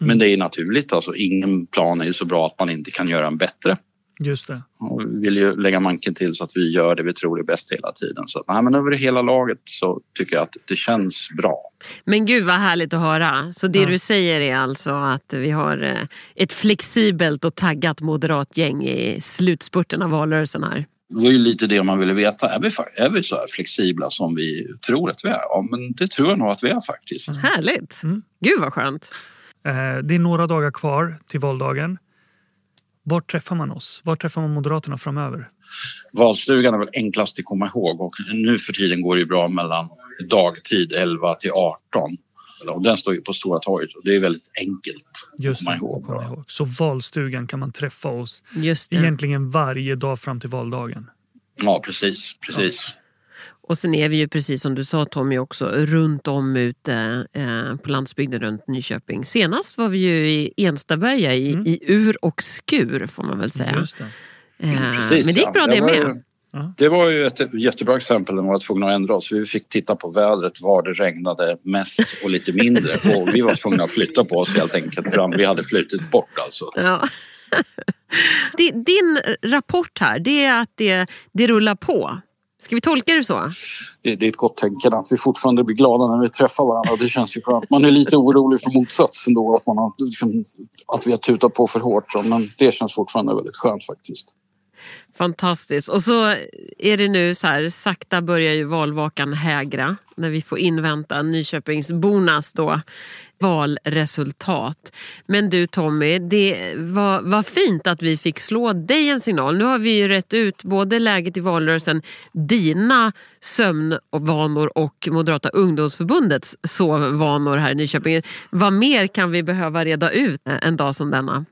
Mm. Men det är naturligt. Alltså, ingen plan är ju så bra att man inte kan göra en bättre. Just det. Och vi vill ju lägga manken till så att vi gör det vi tror är bäst hela tiden. Så att, nej, men över hela laget så tycker jag att det känns bra. Men gud vad härligt att höra. Så det Ja. du säger är alltså att vi har eh, ett flexibelt och taggat moderat gäng i slutspurten av valrörelsen här. Det var ju lite det man ville veta. Är vi, är vi så här flexibla som vi tror att vi är? Ja, men det tror jag nog att vi är faktiskt. Härligt. Mm. Gud vad skönt. Eh, Det är några dagar kvar till valdagen. Var träffar man oss? Var träffar man Moderaterna framöver? Valstugan är väl enklast att komma ihåg och nu för tiden går det ju bra mellan dagtid 11 till 18. Och den står ju på Stora torget och det är väldigt enkelt Just komma det, ihåg. att komma ihåg. Så valstugan kan man träffa oss egentligen varje dag fram till valdagen. Ja, precis. precis. Och sen är vi ju precis som du sa Tommy också runt om ute eh, på landsbygden runt Nyköping. Senast var vi ju i Enstaberga i, Mm. i ur och skur får man väl säga. Just det. Eh, Precis, men det gick ja. bra det var med. Ju, Ja. det var ju ett jättebra exempel när vi var tvungna att ändra oss. Vi fick titta på vädret, var det regnade mest och lite mindre. Och vi var tvungna att flytta på oss helt enkelt för vi hade flyttit bort alltså. Ja. Di- Din rapport här, det är att det, det rullar på. Ska vi tolka det så? Det, det är ett gott tänkande att vi fortfarande blir glada när vi träffar varandra. Det känns ju skönt. Man är lite orolig för motsatsen då, att, man har, liksom, att vi har tutat på för hårt. Men det känns fortfarande väldigt skönt faktiskt. Fantastiskt. Och så är det nu så här, sakta börjar ju valvakan hägra när vi får invänta Nyköpingsbornas då valresultat. Men du Tommy, det var, var fint att vi fick slå dig en signal. Nu har vi ju rätt ut både läget i valrörelsen, dina sömnvanor och Moderata ungdomsförbundets sovvanor här i Nyköping. Vad mer kan vi behöva reda ut en dag som denna?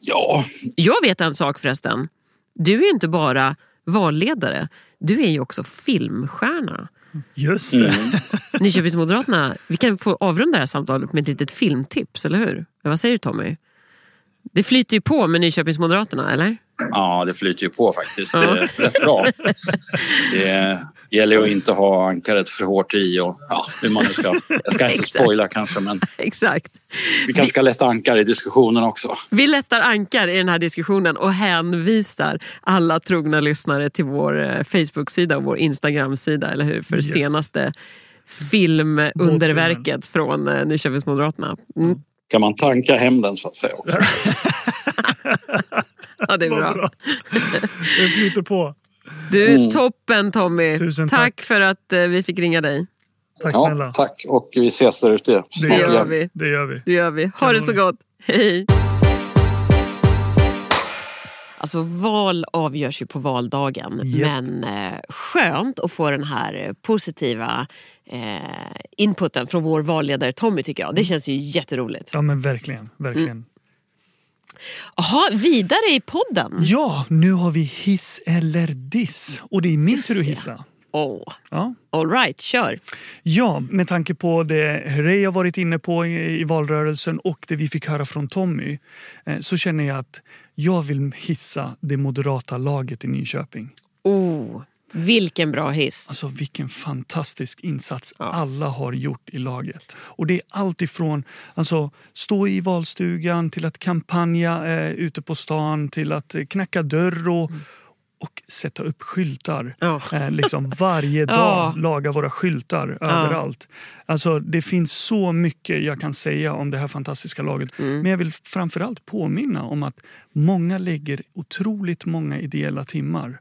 Ja, Jag vet en sak förresten. Du är ju inte bara valledare, du är ju också filmstjärna. Just det. Nyköpingsmoderaterna, vi kan få avrunda det här samtalet med ett litet filmtips, eller hur? Ja, Vad säger du Tommy? Det flyter ju på med Nyköpingsmoderaterna, eller? ja, det flyter ju på faktiskt. Det är rätt bra. Det gäller ju att inte ha ankaret för hårt i. Och, ja, hur man nu ska, jag ska inte spoila kanske, men Exakt. vi kanske ska lätta ankar i diskussionen också. Vi lättar ankar i den här diskussionen och hänvisar alla trogna lyssnare till vår eh, Facebook-sida och vår Instagram-sida, eller hur? För Yes. senaste filmunderverket från eh, Nyköpingsmoderaterna. Mm. Kan man tanka hem den så att säga också. Ja, det är bra. bra. Det flyter på. Du, Mm. toppen Tommy. Tusen tack. tack. för att eh, vi fick ringa dig. Tack snälla. Ja, tack och vi ses där ute. Det gör vi. Det gör vi. Det gör vi. Ha det så Kanon. gott. Hej. Alltså val avgörs ju på valdagen. Japp. Men eh, skönt att få den här positiva eh, inputen från vår valledare Tommy tycker jag. Det känns ju jätteroligt. Ja men verkligen. verkligen. Jaha, vidare i podden. Ja, nu har vi hiss eller diss. Och det är min tur att hissa. Oh, Ja. all right, kör. Ja, med tanke på det Herrey har varit inne på i, i valrörelsen och det vi fick höra från Tommy eh, så känner jag att jag vill hissa det moderata laget i Nyköping. Oh, vilken bra hiss. Alltså vilken fantastisk insats Ja. alla har gjort i laget. Och det är allt ifrån alltså, stå i valstugan till att kampanja eh, ute på stan till att eh, knacka dörr och, och sätta upp skyltar. Ja. Eh, liksom varje dag Ja. laga våra skyltar överallt. Alltså, det finns så mycket jag kan säga om det här fantastiska laget. Mm. Men jag vill framförallt påminna om att många lägger otroligt många ideella timmar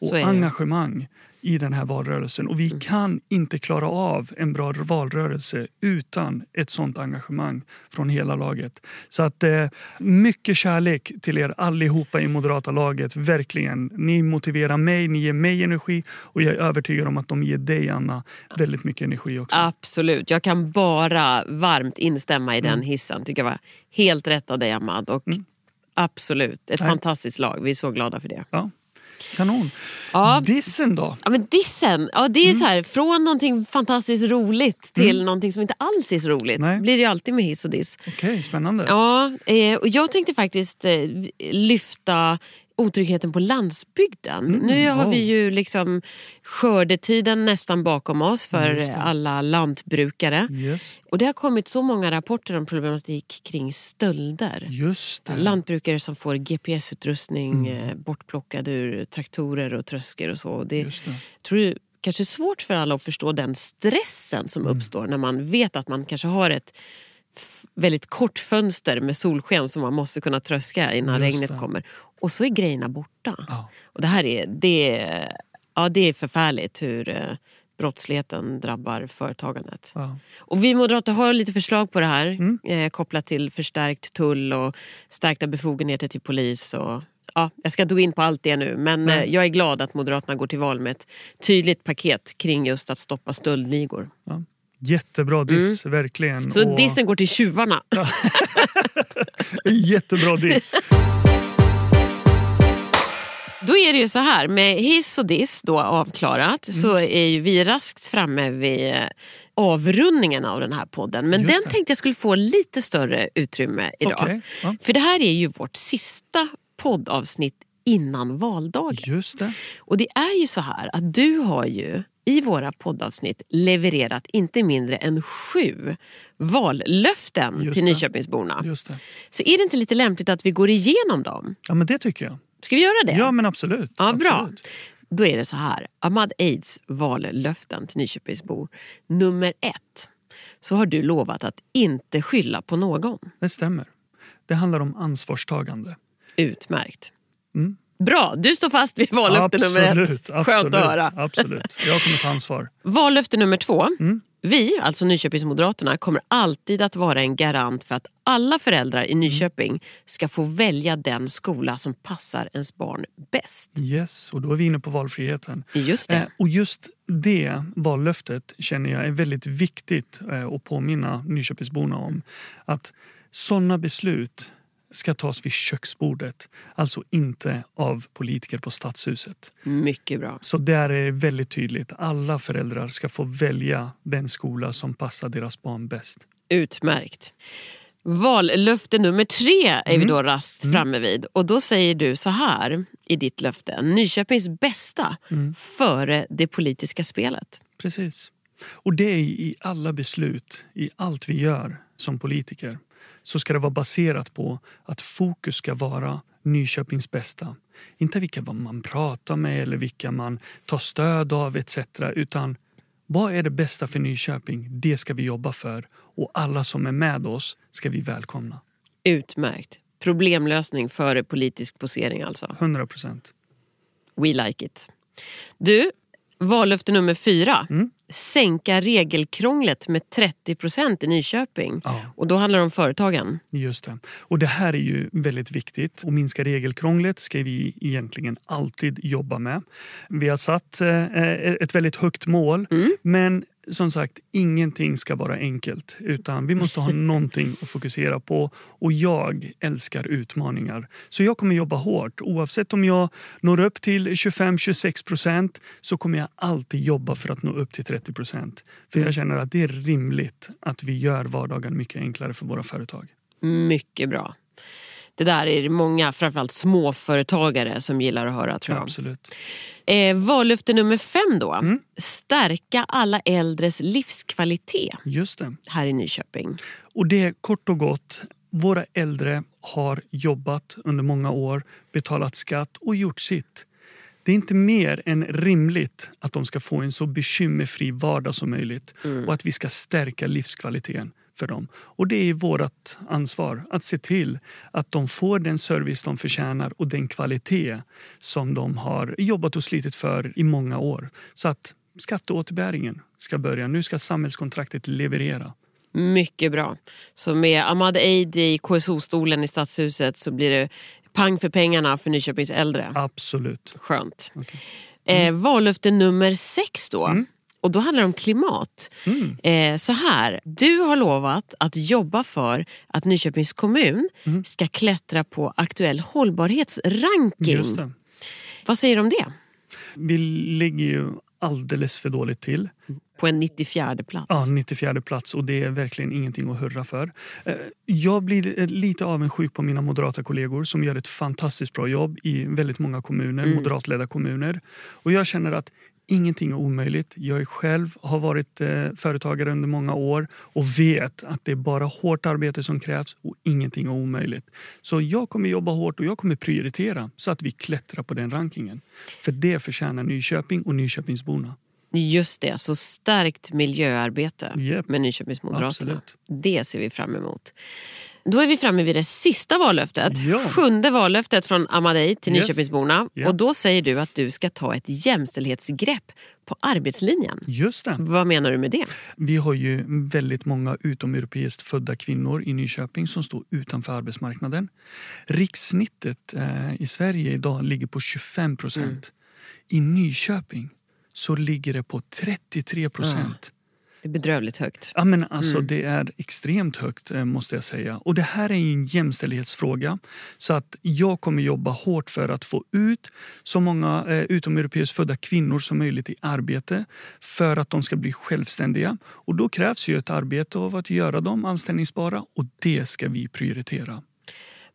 och engagemang i den här valrörelsen. Och vi Mm. kan inte klara av en bra valrörelse utan ett sånt engagemang från hela laget. Så att eh, mycket kärlek till er allihopa i moderata laget. Verkligen. Ni motiverar mig, ni ger mig energi och jag är övertygad om att de ger dig Anna väldigt mycket energi också. Absolut, jag kan bara varmt instämma i Mm. den hissen. Tycker jag var helt rätt av dig Ahmad. Och Absolut, ett Nej. fantastiskt lag. Vi är så glada för det. Ja. Kanon. Ja. Dissen då? Ja, men dissen, ja, det är Mm. så här, från någonting fantastiskt roligt till någonting som inte alls är så roligt. Nej. blir det ju alltid med hiss och diss. Okej, spännande. Ja, eh, och jag tänkte faktiskt eh, lyfta otryggheten på landsbygden. nu har wow. vi ju liksom skördetiden nästan bakom oss för alla lantbrukare. Yes. Och det har kommit så många rapporter om problematik kring stölder. Just det. Lantbrukare som får GPS-utrustning eh, bortplockad ur traktorer och tröskor och så. Det, Just det. tror du kanske svårt för alla att förstå den stressen som Mm. uppstår när man vet att man kanske har ett väldigt kort fönster med solsken som man måste kunna tröska innan Just regnet det. kommer. Och så är grejerna borta. Ja. Och det här är, det, är- ja, det är förfärligt hur eh, brottsligheten drabbar företagandet. Ja. Och vi moderater har lite förslag på det här Mm. eh, kopplat till förstärkt tull och stärkta befogenheter till polis. Och, ja, jag ska inte gå in på allt det nu men eh, jag är glad att Moderaterna går till val med ett tydligt paket kring just att stoppa stöldligor. Jättebra diss, verkligen. Mm. Så Och- dissen går till tjuvarna. Jättebra diss. Då är det ju så här, med hiss och diss då avklarat Mm. så är ju vi raskt framme vid eh, avrundningen av den här podden. Men Just den det. tänkte jag skulle få lite större utrymme idag. Okej, ja. För det här är ju vårt sista poddavsnitt innan valdagen. Just det. Och det är ju så här att du har ju i våra poddavsnitt levererat inte mindre än sju vallöften Just till det. Nyköpingsborna. Just det. Så är det inte lite lämpligt att vi går igenom dem? Ja, men det tycker jag. Ska vi göra det? Ja, men absolut. Ja, bra. absolut. Då är det så här. Ahmad Aids vallöften till Nyköpingsbor. Nummer ett. Så har du lovat att inte skylla på någon. Det stämmer. Det handlar om ansvarstagande. Utmärkt. Mm. Bra, du står fast vid vallöfte nummer ett. Absolut, absolut, Skönt att höra. absolut. Jag kommer ta ansvar. Vallöfte nummer två. Mm. Vi, alltså Nyköpingsmoderaterna, kommer alltid att vara en garant för att alla föräldrar Mm. i Nyköping ska få välja den skola som passar ens barn bäst. Yes, och då är vi inne på valfriheten. Just. Eh, och just det vallöftet känner jag är väldigt viktigt eh, att påminna Nyköpingsborna om. Att sådana beslut ska tas vid köksbordet, alltså inte av politiker på stadshuset. Mycket bra. Så där är det väldigt tydligt. Alla föräldrar ska få välja den skola som passar deras barn bäst. Utmärkt. Vallöfte nummer tre är Mm. vi då rast framme vid. Och då säger du så här i ditt löfte. Nyköpings bästa Mm. före det politiska spelet. Precis. Och det är i alla beslut, i allt vi gör som politiker så ska det vara baserat på att fokus ska vara Nyköpings bästa. Inte vilka man pratar med eller vilka man tar stöd av etc. Utan vad är det bästa för Nyköping? Det ska vi jobba för. Och alla som är med oss ska vi välkomna. Utmärkt. Problemlösning före politisk posering alltså. 100 procent. We like it. Du, vallöfte nummer fyra. Mm. Sänka regelkrånglet med 30 procent i Nyköping. Ja. Och då handlar det om företagen. Just det. Och det här är ju väldigt viktigt. Att minska regelkrånglet ska vi egentligen alltid jobba med. Vi har satt eh, ett väldigt högt mål, men som sagt, ingenting ska vara enkelt. Utan vi måste ha någonting att fokusera på. Och jag älskar utmaningar. Så jag kommer jobba hårt. Oavsett om jag når upp till 25-26 procent så kommer jag alltid jobba för att nå upp till 30 procent. För jag känner att det är rimligt att vi gör vardagen mycket enklare för våra företag. Mycket bra. Det där är många, framförallt småföretagare, som gillar att höra tror jag. Absolut. Eh, vallöfte nummer fem då. Mm. Stärka alla äldres livskvalitet Just det. här i Nyköping. Och det är kort och gott, våra äldre har jobbat under många år, betalat skatt och gjort sitt. Det är inte mer än rimligt att de ska få en så bekymmerfri vardag som möjligt och att vi ska stärka livskvaliteten för dem. Och det är vårt ansvar att se till att de får den service de förtjänar och den kvalitet som de har jobbat och slitit för i många år. Så att skatteåterbäringen ska börja. Nu ska samhällskontraktet leverera. Mycket bra. Så med Ahmad Eid i KSO-stolen i Stadshuset så blir det pang för pengarna för Nyköpings äldre. Absolut. Skönt. Mm. Eh, vallöfte nummer sex då. Och då handlar det om klimat. Mm. Eh, så här, du har lovat att jobba för att Nyköpings kommun Mm. ska klättra på aktuell hållbarhetsranking. Vad säger du om det? Vi ligger ju alldeles för dåligt till. På en 94 plats. Ja, 94 plats och det är verkligen ingenting att hurra för. Eh, Jag blir eh, lite avundsjuk på mina moderata kollegor som gör ett fantastiskt bra jobb i väldigt många kommuner, moderatledda kommuner. Och jag känner att ingenting är omöjligt. Jag är själv har varit eh, företagare under många år och vet att det är bara hårt arbete som krävs och ingenting är omöjligt. Så jag kommer jobba hårt och jag kommer prioritera så att vi klättrar på den rankingen. För det förtjänar Nyköping och Nyköpingsborna. Just det, så stärkt miljöarbete Japp. med Nyköpingsmoderaterna. Absolut. Det ser vi fram emot. Då är vi framme vid det sista vallöftet. Ja. Sjunde vallöftet från Amadei till Yes. Nyköpingsborna. Ja. Och då säger du att du ska ta ett jämställdhetsgrepp på arbetslinjen. Just det. Vad menar du med det? Vi har ju väldigt många utomeuropeiskt födda kvinnor i Nyköping som står utanför arbetsmarknaden. Rikssnittet eh, i Sverige idag ligger på 25 procent. I Nyköping så ligger det på 33 procent. Det är bedrövligt högt. Ja, men alltså, Det är extremt högt eh, måste jag säga. Och Det här är en jämställdhetsfråga. Så att jag kommer jobba hårt för att få ut så många eh, utomeuropeiskt födda kvinnor som möjligt i arbete för att de ska bli självständiga. Och Då krävs ju ett arbete av att göra dem anställningsbara och det ska vi prioritera.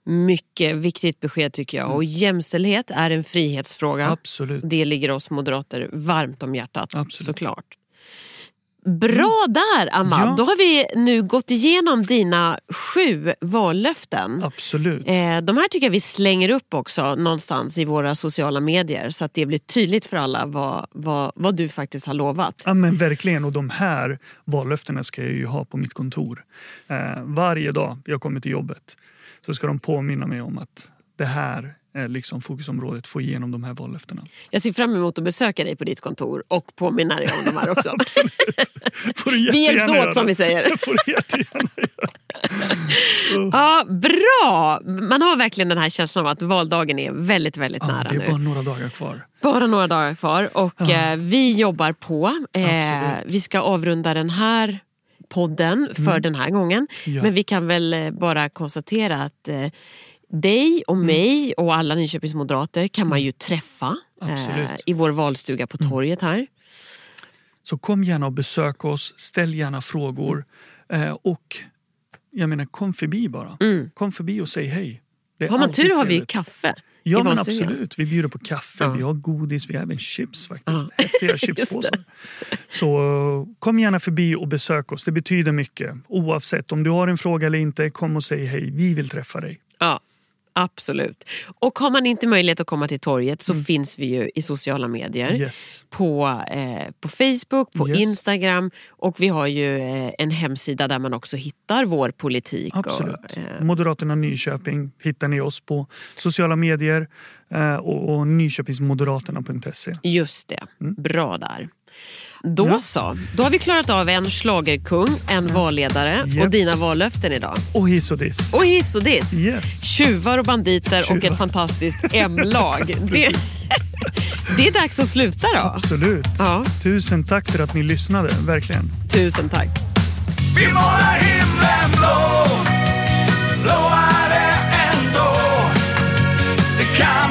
Mycket viktigt besked tycker jag. Och jämställdhet är en frihetsfråga. Absolut. Det ligger oss moderater varmt om hjärtat Absolut. såklart. Bra där Amma! Ja. Då har vi nu gått igenom dina sju vallöften. Absolut. Eh, de här tycker jag vi slänger upp också någonstans i våra sociala medier så att det blir tydligt för alla vad, vad, vad du faktiskt har lovat. Ja, men verkligen. Och de här vallöftena ska jag ju ha på mitt kontor. Eh, varje dag jag kommer till jobbet så ska de påminna mig om att det här är liksom fokusområdet, få igenom de här vallöftena. Jag ser fram emot att besöka dig på ditt kontor och påminna dig om de här också. Vi hjälps åt som vi säger. Det får du jättegärna göra. Ja, bra! Man har verkligen den här känslan av att valdagen är väldigt, väldigt Ja, nära det är nu. bara några dagar kvar. Bara några dagar kvar och eh, vi jobbar på. Eh, vi ska avrunda den här podden för den här gången. Ja. Men vi kan väl eh, bara konstatera att eh, dig och mig och alla Nyköpings moderater kan man ju träffa eh, i vår valstuga på torget här. Så kom gärna och besök oss, ställ gärna frågor eh, och jag menar kom förbi bara. Kom förbi och säg hej. Mm. Har man tur har vi trevligt. kaffe Ja men absolut, vi bjuder på kaffe, Ja. vi har godis, vi har även chips faktiskt. Ja. Häftiga chipspåsar. Så kom gärna förbi och besök oss, det betyder mycket. Oavsett om du har en fråga eller inte, kom och säg hej, vi vill träffa dig. Ja, absolut. Och har man inte möjlighet att komma till torget så finns vi ju i sociala medier. Mm. Yes. På, eh, på Facebook, på Yes. Instagram och vi har ju eh, en hemsida där man också hittar vår politik. Absolut. Och, eh, Moderaterna Nyköping hittar ni oss på sociala medier eh, och, och nyköpingsmoderaterna.se. just det, bra där. Då. Ja. så, då har vi klarat av en schlagerkung, en valledare Japp. och dina vallöften idag. Och hiss och diss. Och hiss och diss. Yes. Tjuvar och banditer och Tjuvar. ett fantastiskt M-lag. det, det är dags att sluta då. Absolut. Ja, Tusen tack för att ni lyssnade, verkligen. tusen tack. Vi målar himlen blå Blå är det ändå Det kan